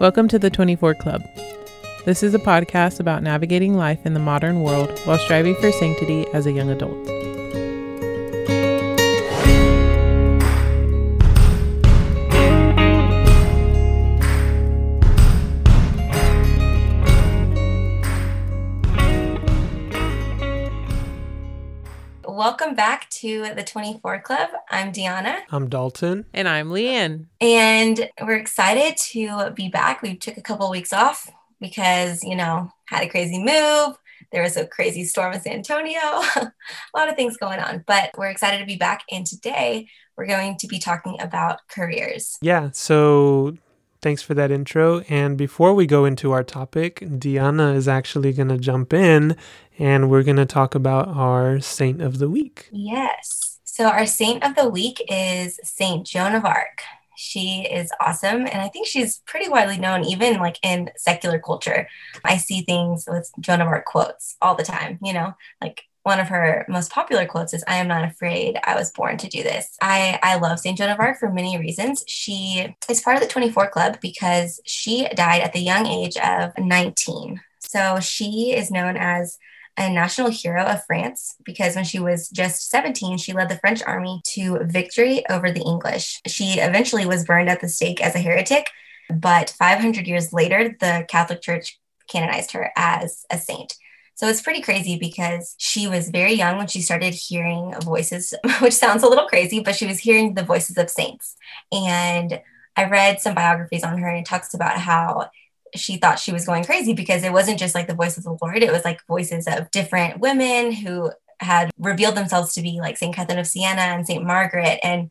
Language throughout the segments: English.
Welcome to the 24 Club. This is a podcast about navigating life in the modern world while striving for sanctity as a young adult. To the 24 Club. I'm Diana. I'm Dalton. And I'm Leann. And we're excited to be back. We took a couple weeks off because, you know, had a crazy move. There was a crazy storm in San Antonio, a lot of things going on, but we're excited to be back. And today we're going to be talking about careers. Yeah. So thanks for that intro. And before we go into our topic, Deanna is actually going to jump in and we're going to talk about our saint of the week. Yes. So, our saint of the week is Saint Joan of Arc. She is awesome. And I think she's pretty widely known, even like in secular culture. I see things with Joan of Arc quotes all the time, you know, like one of her most popular quotes is, I am not afraid. I was born to do this. I, I love St. Joan of Arc for many reasons. She is part of the 24 Club because she died at the young age of 19. So she is known as a national hero of France because when she was just 17, she led the French army to victory over the English. She eventually was burned at the stake as a heretic, but 500 years later, the Catholic Church canonized her as a saint. So it's pretty crazy because she was very young when she started hearing voices, which sounds a little crazy, but she was hearing the voices of saints. And I read some biographies on her and it talks about how she thought she was going crazy because it wasn't just like the voice of the Lord, it was like voices of different women who had revealed themselves to be like St. Catherine of Siena and St. Margaret. And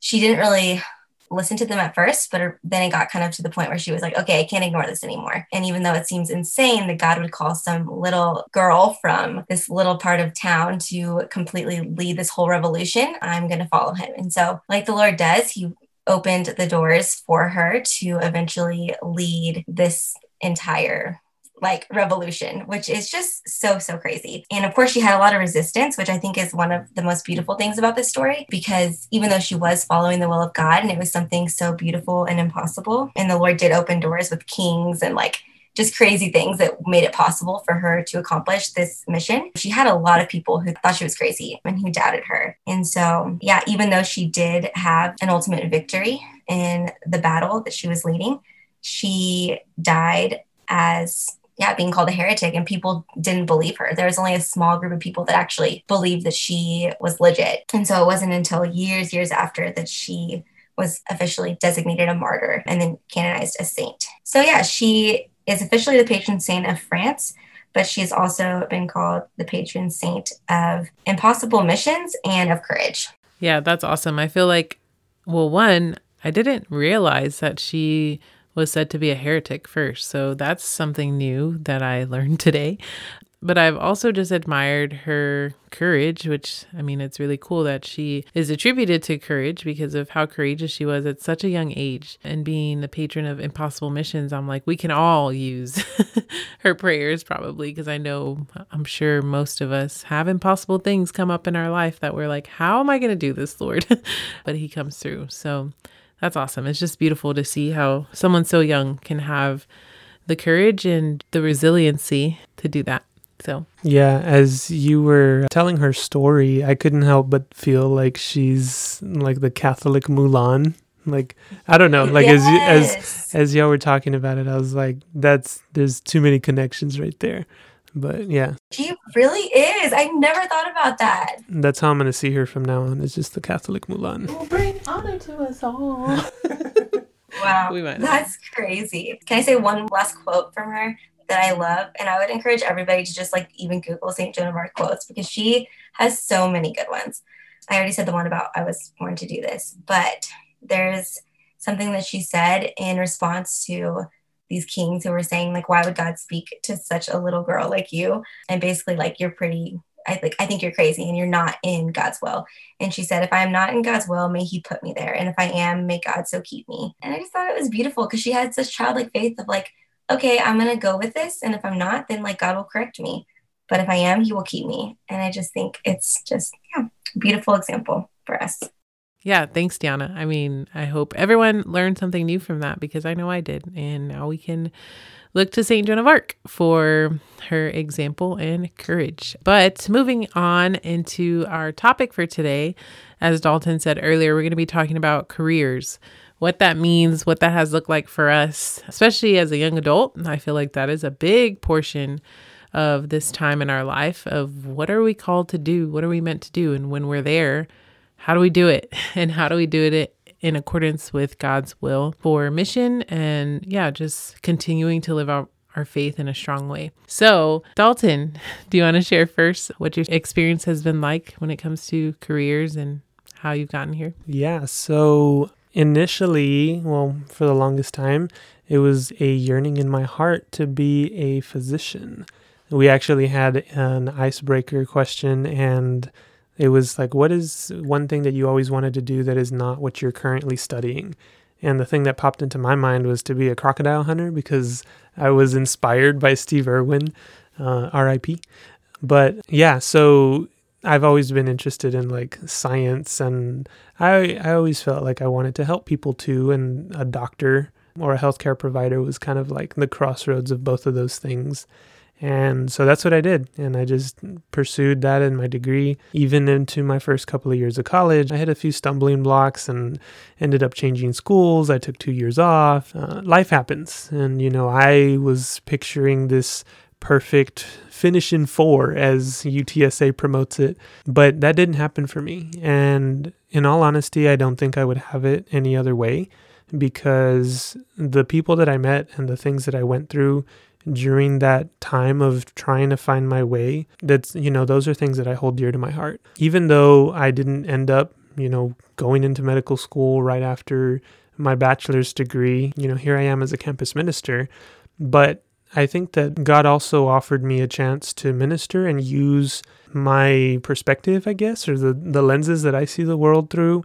she didn't really listen to them at first, but er, then it got kind of to the point where she was like, okay, I can't ignore this anymore. And even though it seems insane that God would call some little girl from this little part of town to completely lead this whole revolution, I'm going to follow him. And so, like the Lord does, he opened the doors for her to eventually lead this entire like revolution, which is just so, so crazy. And of course, she had a lot of resistance, which I think is one of the most beautiful things about this story, because even though she was following the will of God and it was something so beautiful and impossible, and the Lord did open doors with kings and like just crazy things that made it possible for her to accomplish this mission. She had a lot of people who thought she was crazy and who doubted her. And so, yeah, even though she did have an ultimate victory in the battle that she was leading, she died as yeah, being called a heretic, and people didn't believe her. There was only a small group of people that actually believed that she was legit. And so it wasn't until years, years after that she was officially designated a martyr and then canonized a saint. So, yeah, she is officially the patron saint of France, but she's also been called the patron saint of impossible missions and of courage. Yeah, that's awesome. I feel like, well, one, I didn't realize that she was said to be a heretic first. So that's something new that I learned today. But I've also just admired her courage, which I mean, it's really cool that she is attributed to courage because of how courageous she was at such a young age. And being the patron of impossible missions, I'm like, we can all use her prayers probably because I know, I'm sure most of us have impossible things come up in our life that we're like, how am I going to do this, Lord? but He comes through. So that's awesome. It's just beautiful to see how someone so young can have the courage and the resiliency to do that. So, yeah, as you were telling her story, I couldn't help but feel like she's like the Catholic Mulan. Like I don't know, like yes. as as as y'all were talking about it, I was like, that's there's too many connections right there. But yeah, she really is. I never thought about that. That's how I'm gonna see her from now on. It's just the Catholic Mulan. We'll bring honor to us all. wow, that's crazy. Can I say one last quote from her? that I love. And I would encourage everybody to just like even Google St. Joan of Arc quotes because she has so many good ones. I already said the one about I was born to do this, but there's something that she said in response to these kings who were saying like why would god speak to such a little girl like you and basically like you're pretty I like I think you're crazy and you're not in God's will. And she said, if I am not in God's will, may He put me there. And if I am, may God so keep me. And I just thought it was beautiful because she had such childlike faith of like, okay, I'm to go with this. And if I'm not, then like God will correct me. But if I am, He will keep me. And I just think it's just, yeah, beautiful example for us. Yeah, thanks, Diana. I mean, I hope everyone learned something new from that because I know I did. And now we can look to St. Joan of Arc for her example and courage. But moving on into our topic for today, as Dalton said earlier, we're going to be talking about careers, what that means, what that has looked like for us, especially as a young adult. I feel like that is a big portion of this time in our life of what are we called to do? What are we meant to do? And when we're there, how do we do it? And how do we do it in accordance with God's will for mission and yeah, just continuing to live out our faith in a strong way. So, Dalton, do you want to share first what your experience has been like when it comes to careers and how you've gotten here? Yeah. So, initially, well, for the longest time, it was a yearning in my heart to be a physician. We actually had an icebreaker question and it was like, what is one thing that you always wanted to do that is not what you're currently studying? And the thing that popped into my mind was to be a crocodile hunter because I was inspired by Steve Irwin, uh, RIP. But yeah, so I've always been interested in like science and I, I always felt like I wanted to help people too. And a doctor or a healthcare provider was kind of like the crossroads of both of those things. And so that's what I did. And I just pursued that in my degree. Even into my first couple of years of college, I had a few stumbling blocks and ended up changing schools. I took two years off. Uh, life happens. And, you know, I was picturing this perfect finish in four as UTSA promotes it. But that didn't happen for me. And in all honesty, I don't think I would have it any other way because the people that I met and the things that I went through during that time of trying to find my way that's you know those are things that I hold dear to my heart even though I didn't end up you know going into medical school right after my bachelor's degree you know here I am as a campus minister but I think that God also offered me a chance to minister and use my perspective, I guess, or the, the lenses that I see the world through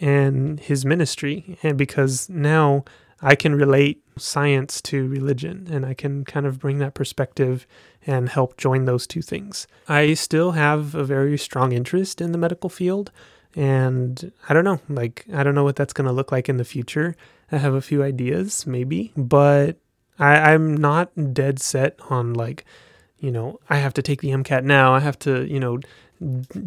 and his ministry. And because now I can relate science to religion and I can kind of bring that perspective and help join those two things. I still have a very strong interest in the medical field and I don't know, like I don't know what that's going to look like in the future. I have a few ideas maybe, but I, I'm not dead set on like, you know, I have to take the MCAT now. I have to, you know,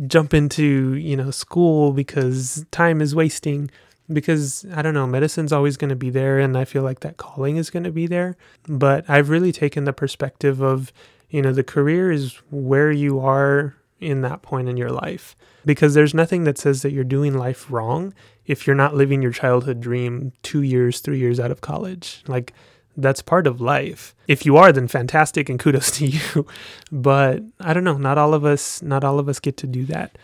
jump into, you know, school because time is wasting because I don't know, medicine's always going to be there and I feel like that calling is going to be there. But I've really taken the perspective of, you know, the career is where you are in that point in your life because there's nothing that says that you're doing life wrong if you're not living your childhood dream 2 years, 3 years out of college. Like that's part of life. If you are then fantastic and kudos to you. but I don't know, not all of us not all of us get to do that.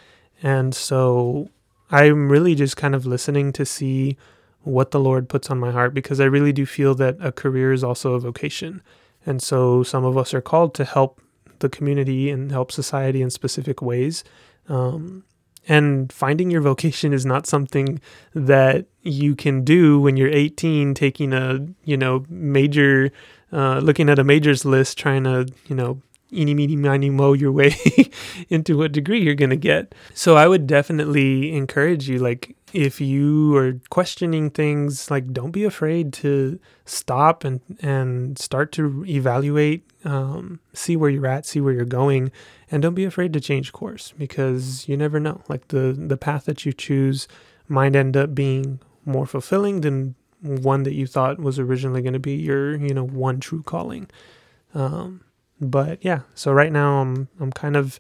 And so I'm really just kind of listening to see what the Lord puts on my heart because I really do feel that a career is also a vocation. And so some of us are called to help the community and help society in specific ways. Um, and finding your vocation is not something that you can do when you're 18, taking a, you know, major, uh, looking at a majors list, trying to, you know, eeny, meeny, miny, mo your way into what degree you're going to get. So I would definitely encourage you, like, if you are questioning things, like, don't be afraid to stop and, and start to evaluate, um, see where you're at, see where you're going, and don't be afraid to change course because you never know. Like, the, the path that you choose might end up being more fulfilling than one that you thought was originally going to be your, you know, one true calling. Um, but yeah, so right now I'm I'm kind of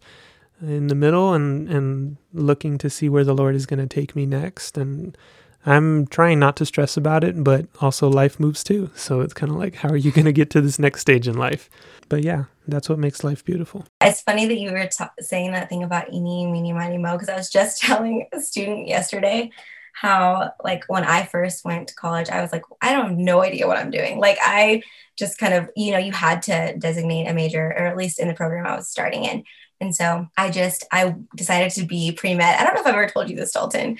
in the middle and and looking to see where the Lord is going to take me next and I'm trying not to stress about it, but also life moves too. So it's kind of like, how are you going to get to this next stage in life? But yeah, that's what makes life beautiful. It's funny that you were t- saying that thing about eeny, meeny, miny, mo, because I was just telling a student yesterday how, like, when I first went to college, I was like, I don't have no idea what I'm doing. Like, I just kind of, you know, you had to designate a major, or at least in the program I was starting in. And so I just, I decided to be pre med. I don't know if I've ever told you this, Dalton,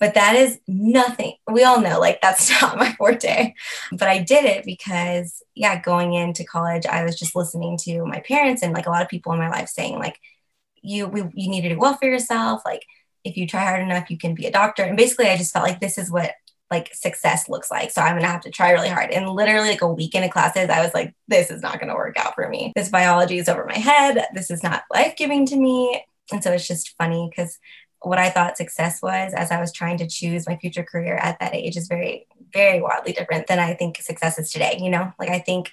but that is nothing. We all know like that's not my forte. But I did it because, yeah, going into college, I was just listening to my parents and like a lot of people in my life saying, like, you, we, you need to do well for yourself. Like, if you try hard enough, you can be a doctor. And basically, I just felt like this is what like success looks like. So I'm to have to try really hard. And literally, like a weekend of classes, I was like, this is not to work out for me. This biology is over my head. This is not life giving to me. And so it's just funny because what I thought success was as I was trying to choose my future career at that age is very, very wildly different than I think success is today. You know, like I think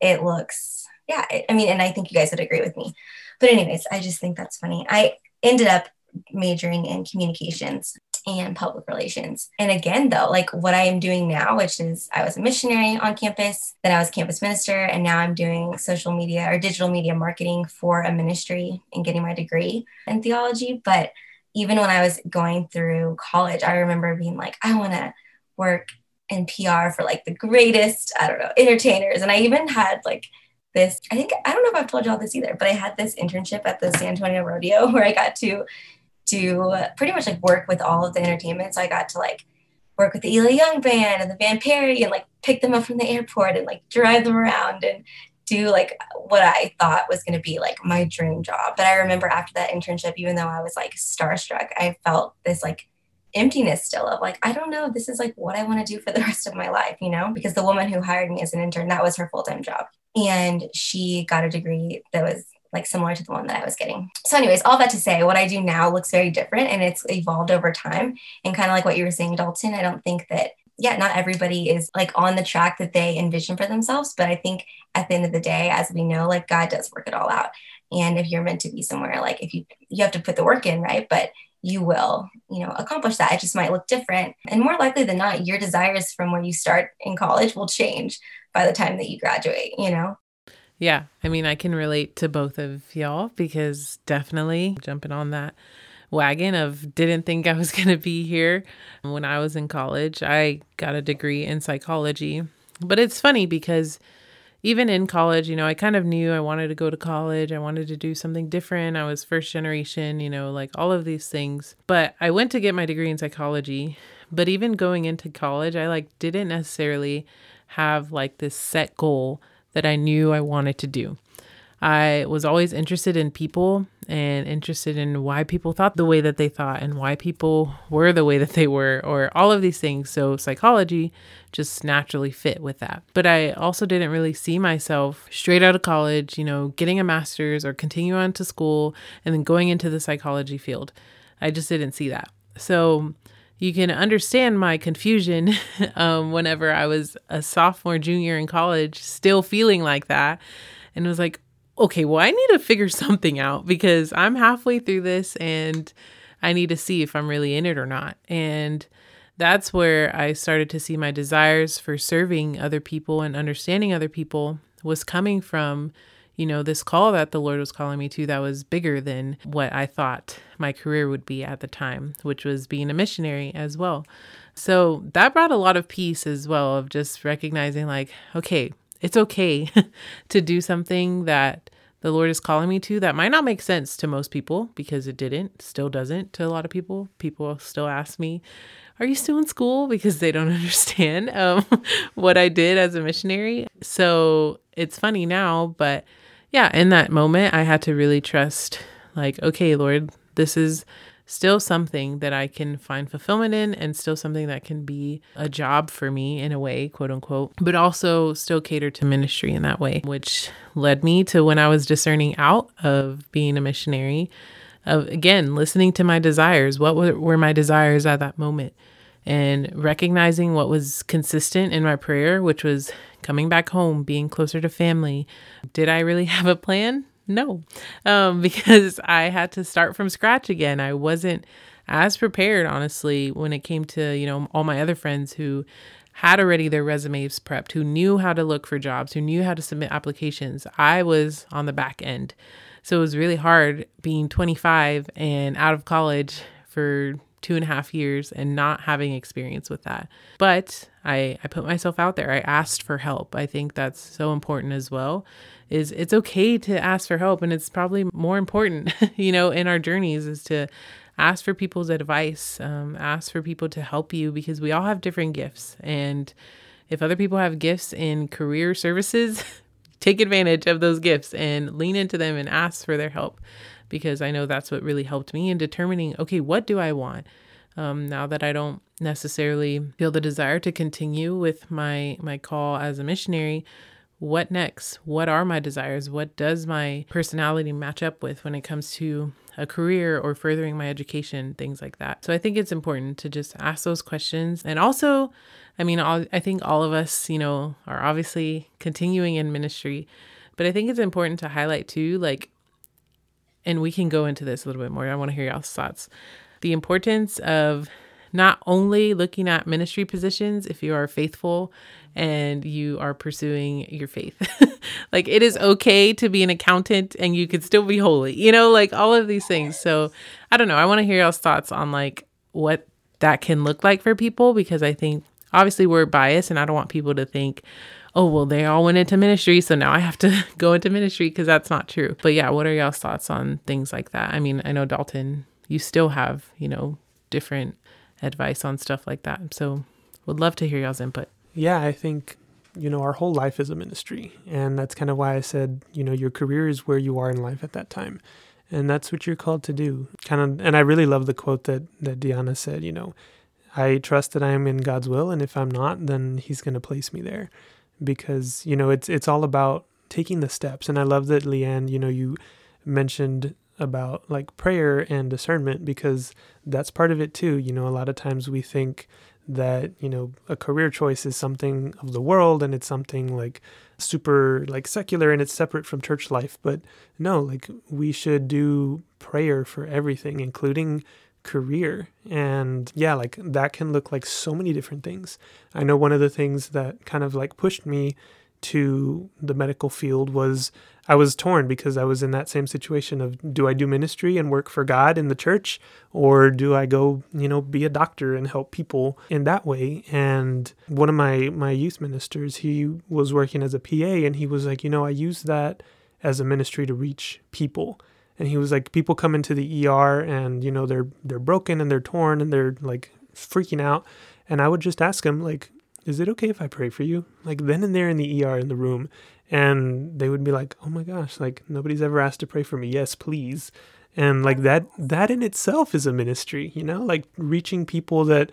it looks, yeah, I mean, and I think you guys would agree with me. But, anyways, I just think that's funny. I ended up majoring in communications and public relations. And again, though, like what I am doing now, which is I was a missionary on campus, then I was campus minister, and now I'm doing social media or digital media marketing for a ministry and getting my degree in theology. But even when I was going through college, I remember being like, I want to work in PR for like the greatest, I don't know, entertainers. And I even had like this, I think, I don't know if I've told you all this either, but I had this internship at the San Antonio Rodeo where I got to do pretty much like work with all of the entertainment. So I got to like work with the Eli Young band and the Band Perry and like pick them up from the airport and like drive them around and do like what I thought was going to be like my dream job. But I remember after that internship, even though I was like starstruck, I felt this like emptiness still of like, I don't know, this is like what I want to do for the rest of my life, you know? Because the woman who hired me as an intern, that was her full time job. And she got a degree that was like similar to the one that I was getting. So, anyways, all that to say, what I do now looks very different and it's evolved over time. And kind of like what you were saying, Dalton, I don't think that, yeah, not everybody is like on the track that they envision for themselves. But I think at the end of the day, as we know, like God does work it all out. And if you're meant to be somewhere, like if you, you have to put the work in, right? But you will, you know, accomplish that. It just might look different. And more likely than not, your desires from where you start in college will change by the time that you graduate, you know? Yeah. I mean, I can relate to both of y'all because definitely jumping on that wagon of didn't think I was going to be here when I was in college. I got a degree in psychology. But it's funny because even in college, you know, I kind of knew I wanted to go to college. I wanted to do something different. I was first generation, you know, like all of these things. But I went to get my degree in psychology. But even going into college, I like didn't necessarily have like this set goal that I knew I wanted to do. I was always interested in people and interested in why people thought the way that they thought and why people were the way that they were, or all of these things. So, psychology just naturally fit with that. But I also didn't really see myself straight out of college, you know, getting a master's or continue on to school and then going into the psychology field. I just didn't see that. So, you can understand my confusion um, whenever I was a sophomore, junior in college, still feeling like that. And it was like, okay, well, I need to figure something out because I'm halfway through this and I need to see if I'm really in it or not. And that's where I started to see my desires for serving other people and understanding other people was coming from you know, this call that the Lord was calling me to that was bigger than what I thought my career would be at the time, which was being a missionary as well. So that brought a lot of peace as well of just recognizing, like, okay, it's okay to do something that the Lord is calling me to that might not make sense to most people because it didn't, still doesn't to a lot of people. People still ask me, Are you still in school? Because they don't understand um, what I did as a missionary. So it's funny now, but yeah, in that moment, I had to really trust, like, okay, Lord, this is still something that I can find fulfillment in and still something that can be a job for me in a way, quote unquote, but also still cater to ministry in that way, which led me to when I was discerning out of being a missionary, of again, listening to my desires. What were my desires at that moment? And recognizing what was consistent in my prayer, which was coming back home, being closer to family. Did I really have a plan? No, um, because I had to start from scratch again. I wasn't as prepared, honestly, when it came to, you know, all my other friends who had already their resumes prepped, who knew how to look for jobs, who knew how to submit applications. I was on the back end. So it was really hard being 25 and out of college for two and a half years and not having experience with that. But I, I put myself out there. I asked for help. I think that's so important as well. Is it's okay to ask for help and it's probably more important, you know, in our journeys is to ask for people's advice, um, ask for people to help you because we all have different gifts. And if other people have gifts in career services, take advantage of those gifts and lean into them and ask for their help because I know that's what really helped me in determining okay, what do I want? Um, now that I don't necessarily feel the desire to continue with my my call as a missionary, what next? What are my desires? What does my personality match up with when it comes to a career or furthering my education, things like that. So I think it's important to just ask those questions. And also, I mean, all, I think all of us, you know, are obviously continuing in ministry, but I think it's important to highlight too, like, and we can go into this a little bit more. I want to hear y'all's thoughts. The importance of not only looking at ministry positions if you are faithful and you are pursuing your faith. like it is okay to be an accountant and you could still be holy, you know, like all of these things. So I don't know. I want to hear y'all's thoughts on like what that can look like for people because I think obviously we're biased and I don't want people to think, oh, well, they all went into ministry. So now I have to go into ministry because that's not true. But yeah, what are y'all's thoughts on things like that? I mean, I know Dalton, you still have, you know, different advice on stuff like that. So would love to hear y'all's input. Yeah, I think you know our whole life is a ministry, and that's kind of why I said you know your career is where you are in life at that time, and that's what you're called to do. Kind of, and I really love the quote that that Diana said. You know, I trust that I am in God's will, and if I'm not, then He's going to place me there, because you know it's it's all about taking the steps. And I love that Leann, you know, you mentioned about like prayer and discernment because that's part of it too. You know, a lot of times we think that, you know, a career choice is something of the world and it's something like super like secular and it's separate from church life. But no, like we should do prayer for everything, including career. And yeah, like that can look like so many different things. I know one of the things that kind of like pushed me to the medical field was I was torn because I was in that same situation of do I do ministry and work for God in the church or do I go, you know, be a doctor and help people in that way? And one of my my youth ministers, he was working as a PA and he was like, you know, I use that as a ministry to reach people. And he was like people come into the ER and you know they're they're broken and they're torn and they're like freaking out and I would just ask him like is it okay if I pray for you? Like then and there in the ER in the room. And they would be like, oh my gosh, like nobody's ever asked to pray for me. Yes, please. And like that, that in itself is a ministry, you know, like reaching people that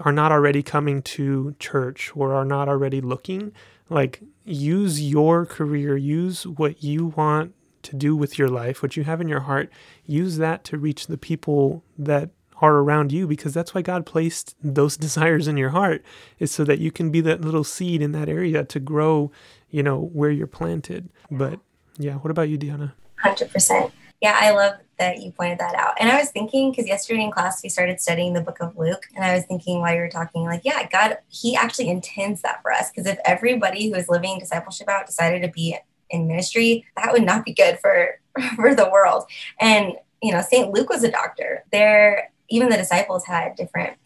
are not already coming to church or are not already looking. Like use your career, use what you want to do with your life, what you have in your heart, use that to reach the people that are around you because that's why God placed those desires in your heart is so that you can be that little seed in that area to grow, you know, where you're planted. But yeah, what about you, Diana? 100%. Yeah, I love that you pointed that out. And I was thinking, because yesterday in class we started studying the book of Luke, and I was thinking while you were talking, like, yeah, God, He actually intends that for us. Because if everybody who is living discipleship out decided to be in ministry, that would not be good for for the world. And you know, St. Luke was a doctor. There even the disciples had different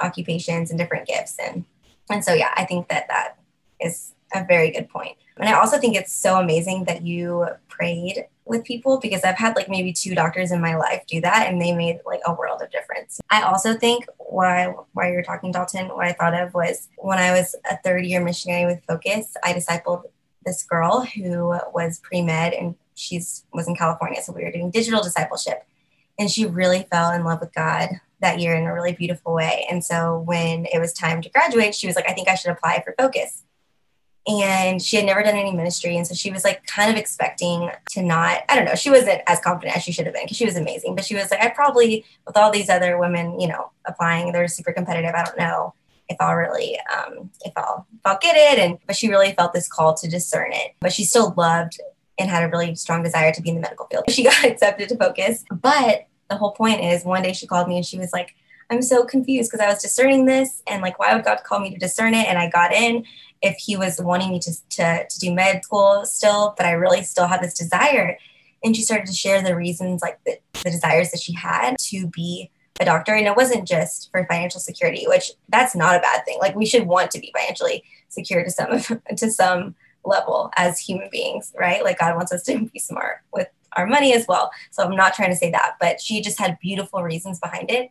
occupations and different gifts. And and so yeah i think that that is a very good point. And i also think it's so amazing that you prayed with people because i've had like maybe two doctors in my life do that and they made like a world of difference. I also think why why you're talking dalton what i thought of was when i was a third year missionary with focus i discipled this girl who was pre-med and she's was in california. So we were doing digital discipleship and she really fell in love with God that year in a really beautiful way. And so when it was time to graduate, she was like, I think I should apply for Focus. And she had never done any ministry. And so she was like kind of expecting to not, I don't know, she wasn't as confident as she should have been because she was amazing. But she was like, I probably, with all these other women, you know, applying, they're super competitive. I don't know if I'll really, um, if I'll, if I'll get it. And, but she really felt this call to discern it. But she still loved and had a really strong desire to be in the medical field. She got accepted to Focus. But the whole point is one day she called me and she was like, I'm so confused because I was discerning this and like, why would God call me to discern it? And I got in if he was wanting me to, to, to do med school still, but I really still had this desire. And she started to share the reasons, like the, the desires that she had to be a doctor. And it wasn't just for financial security, which that's not a bad thing. Like we should want to be financially secure to some, to some level as human beings, right? Like God wants us to be smart with our money as well. So I'm not trying to say that, but she just had beautiful reasons behind it.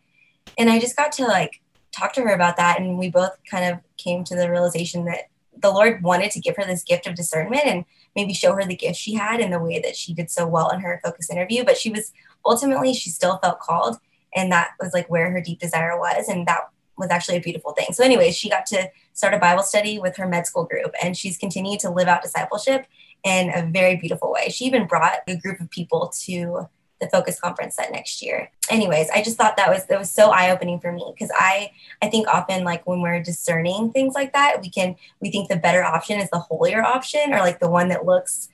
And I just got to like talk to her about that. And we both kind of came to the realization that the Lord wanted to give her this gift of discernment and maybe show her the gift she had in the way that she did so well in her focus interview. But she was ultimately she still felt called and that was like where her deep desire was and that was actually a beautiful thing so anyways she got to start a bible study with her med school group and she's continued to live out discipleship in a very beautiful way. She even brought a group of people to the focus conference that next year. Anyways i just thought that was that was so eye-opening for me because i i think often like when we're discerning things like that we can we think the better option is the holier option or like the one that looks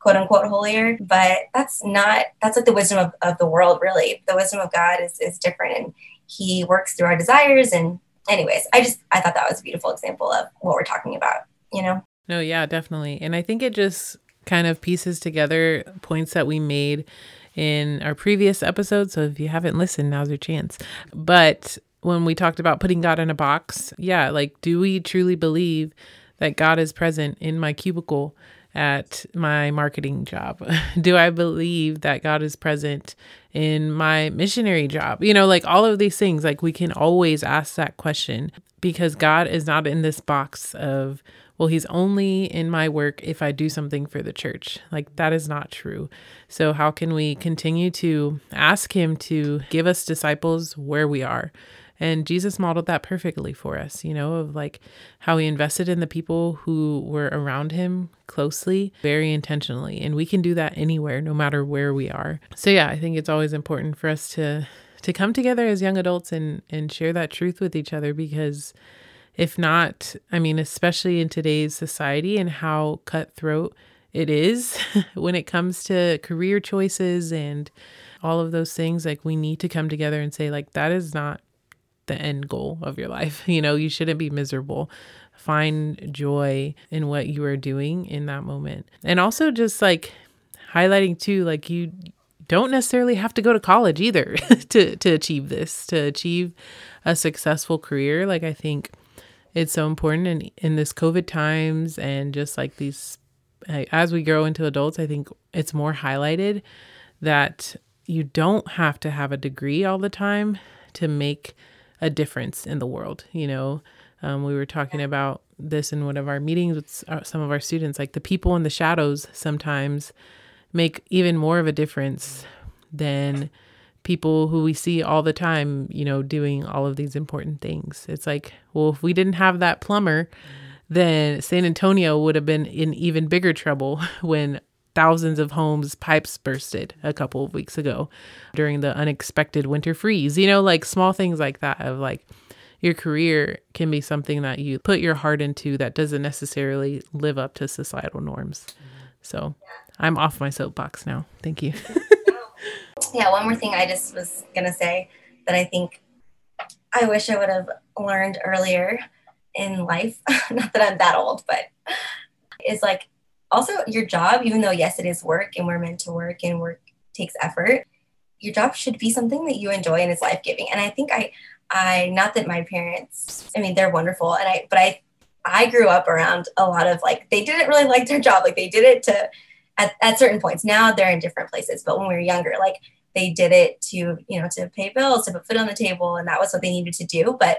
quote unquote holier but that's not that's like the wisdom of, of the world really. The wisdom of god is, is different and he works through our desires and anyways i just i thought that was a beautiful example of what we're talking about you know no yeah definitely and i think it just kind of pieces together points that we made in our previous episode so if you haven't listened now's your chance but when we talked about putting god in a box yeah like do we truly believe that god is present in my cubicle at my marketing job? Do I believe that God is present in my missionary job? You know, like all of these things, like we can always ask that question because God is not in this box of, well, he's only in my work if I do something for the church. Like that is not true. So, how can we continue to ask him to give us disciples where we are? And Jesus modeled that perfectly for us, you know, of like how he invested in the people who were around him closely, very intentionally. And we can do that anywhere, no matter where we are. So yeah, I think it's always important for us to to come together as young adults and and share that truth with each other because if not, I mean, especially in today's society and how cutthroat it is when it comes to career choices and all of those things, like we need to come together and say, like, that is not the end goal of your life. You know, you shouldn't be miserable. Find joy in what you are doing in that moment. And also just like highlighting too, like you don't necessarily have to go to college either to to achieve this, to achieve a successful career. Like I think it's so important in in this COVID times and just like these as we grow into adults, I think it's more highlighted that you don't have to have a degree all the time to make a difference in the world. You know, um, we were talking about this in one of our meetings with uh, some of our students. Like the people in the shadows sometimes make even more of a difference than people who we see all the time, you know, doing all of these important things. It's like, well, if we didn't have that plumber, then San Antonio would have been in even bigger trouble when thousands of homes pipes bursted a couple of weeks ago during the unexpected winter freeze. You know like small things like that of like your career can be something that you put your heart into that doesn't necessarily live up to societal norms. So i'm off my soapbox now. Thank you yeah one more thing i just was gonna say that i think i wish i would have learned earlier in life. Not that i'm that old but is like also your job even though yes it is work and we're meant to work and work takes effort your job should be something that you enjoy and is life-giving. And i think i i not that my parents i mean they're wonderful and i but i i grew up around a lot of like they didn't really like their job. Like they did it to at, at certain points. Now they're in different places but when we were younger like they did it to you know to pay bills to put food on the table and that was what they needed to do. But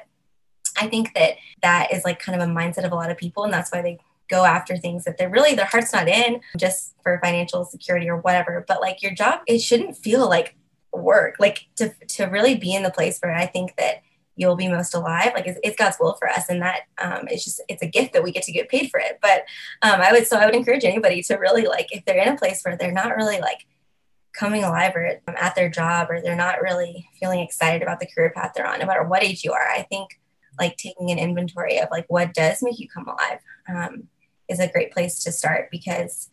i think that that is like kind of a mindset of a lot of people and that's why they go after things that they're really their heart's not in just for financial security or whatever. But like your job it shouldn't feel like work. Like to to really be in the place where i think that you'll be most alive like it's, it's god's will for us and that um, it's just it's a gift that we get to get paid for it. But um, i would so i would encourage anybody to really like if they're in a place where they're not really like coming alive or at their job or they're not really feeling excited about the career path they're on no matter what age you are i think like taking an inventory of like what does make you come alive um, is a great place to start because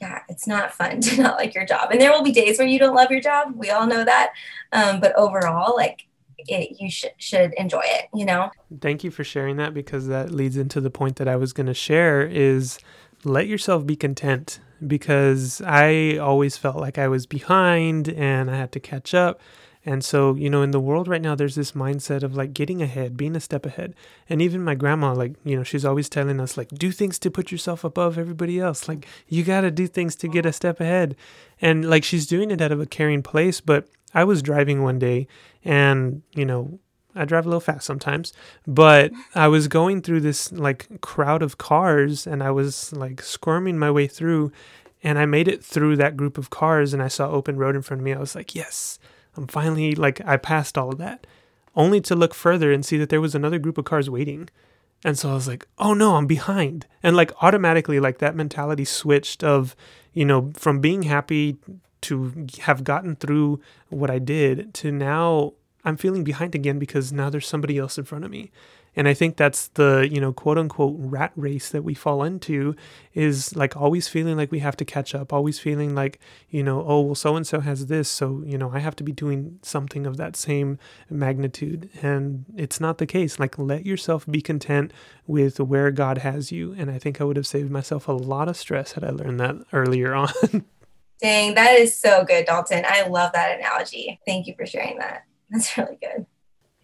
yeah, it's not fun to not like your job. And there will be days where you don't love your job. We all know that. Um, but overall, like it, you sh- should enjoy it, you know? Thank you for sharing that because that leads into the point that I was going to share is let yourself be content because I always felt like I was behind and I had to catch up. And so, you know, in the world right now, there's this mindset of like getting ahead, being a step ahead. And even my grandma, like, you know, she's always telling us, like, do things to put yourself above everybody else. Like, you got to do things to get a step ahead. And like, she's doing it out of a caring place. But I was driving one day and, you know, I drive a little fast sometimes, but I was going through this like crowd of cars and I was like squirming my way through And I made it through that group of cars and I saw open road in front of me. I was like, yes, I'm finally like, I passed all of that. Only to look further and see that there was another group of cars waiting. And so I was like, oh no, I'm behind. And like automatically, like that mentality switched of, you know, from being happy to have gotten through what I did to now I'm feeling behind again because now there's somebody else in front of me. And I think that's the, you know, quote unquote rat race that we fall into is like always feeling like we have to catch up, always feeling like, you know, oh, well, so and so has this. So, you know, I have to be doing something of that same magnitude. And it's not the case. Like, let yourself be content with where God has you. And I think I would have saved myself a lot of stress had I learned that earlier on. Dang, that is so good, Dalton. I love that analogy. Thank you for sharing that. That's really good.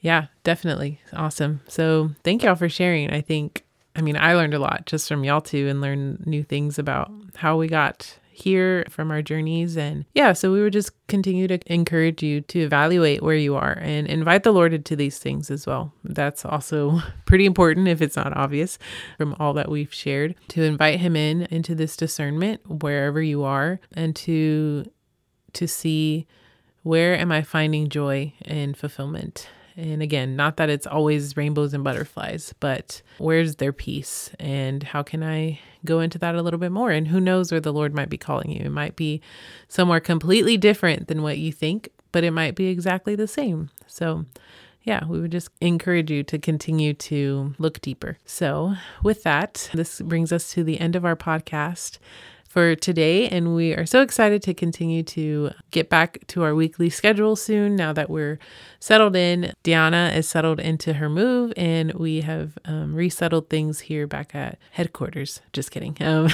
Yeah, definitely. Awesome. So thank y'all for sharing. I think, I mean, I learned a lot just from y'all too and learned new things about how we got here from our journeys. And yeah, so we would just continue to encourage you to evaluate where you are and invite the Lord into these things as well. That's also pretty important if it's not obvious from all that we've shared to invite him in into this discernment wherever you are and to to see where am I finding joy and fulfillment and again, not that it's always rainbows and butterflies, but where's their peace? And how can I go into that a little bit more? And who knows where the Lord might be calling you? It might be somewhere completely different than what you think, but it might be exactly the same. So, yeah, we would just encourage you to continue to look deeper. So, with that, this brings us to the end of our podcast for today. And we are so excited to continue to get back to our weekly schedule soon now that we're settled in. Diana is settled into her move, and we have um, resettled things here back at headquarters. Just kidding. Um,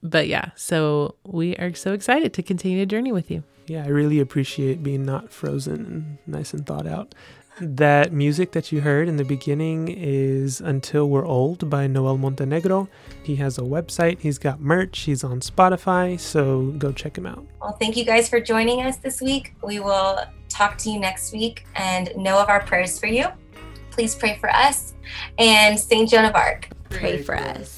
but yeah, so we are so excited to continue to journey with you. Yeah, I really appreciate being not frozen and nice and thought out. That music that you heard in the beginning is Until We're Old by Noel Montenegro. He has a website, he's got merch, he's on Spotify, so go check him out. Well, thank you guys for joining us this week. We will talk to you next week and know of our prayers for you. Please pray for us. And St. Joan of Arc, pray for us.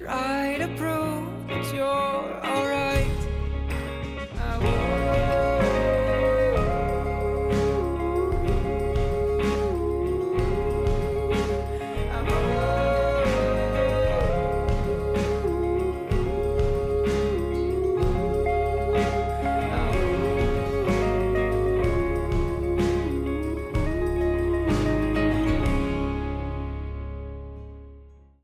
Try